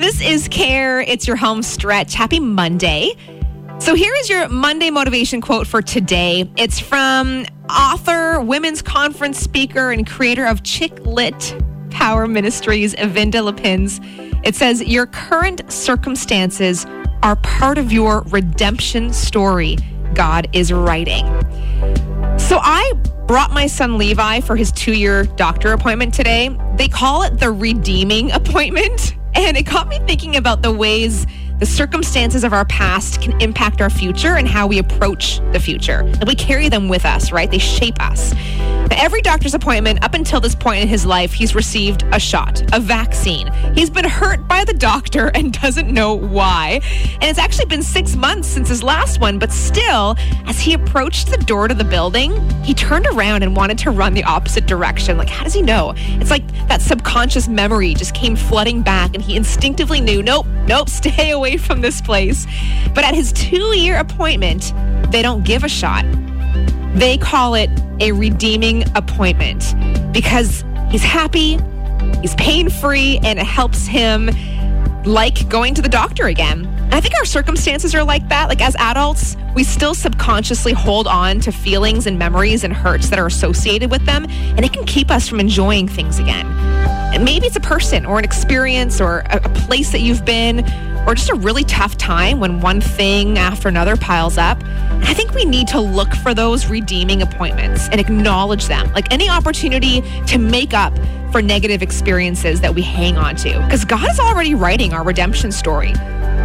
This is Care. It's your home stretch. Happy Monday. So here is your Monday motivation quote for today. It's from author, women's conference speaker, and creator of Chick Lit Power Ministries, Evinda Lapins. It says, Your current circumstances are part of your redemption story God is writing. So I brought my son Levi for his two year doctor appointment today. They call it the redeeming appointment. And it got me thinking about the ways the circumstances of our past can impact our future and how we approach the future. We carry them with us, right? They shape us. Every doctor's appointment up until this point in his life, he's received a shot, a vaccine. He's been hurt by the doctor and doesn't know why. And it's actually been six months since his last one, but still, as he approached the door to the building, he turned around and wanted to run the opposite direction. Like, how does he know? It's like that subconscious memory just came flooding back, and he instinctively knew, nope, nope, stay away from this place. But at his two year appointment, they don't give a shot. They call it a redeeming appointment because he's happy, he's pain free, and it helps him like going to the doctor again. I think our circumstances are like that. Like as adults, we still subconsciously hold on to feelings and memories and hurts that are associated with them, and it can keep us from enjoying things again. And maybe it's a person or an experience or a place that you've been or just a really tough time when one thing after another piles up. I think we need to look for those redeeming appointments and acknowledge them. Like any opportunity to make up for negative experiences that we hang on to. Because God is already writing our redemption story.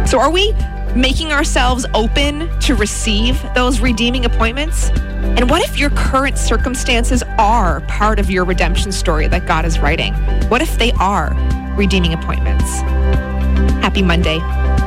So are we making ourselves open to receive those redeeming appointments? And what if your current circumstances are part of your redemption story that God is writing? What if they are redeeming appointments? Happy Monday.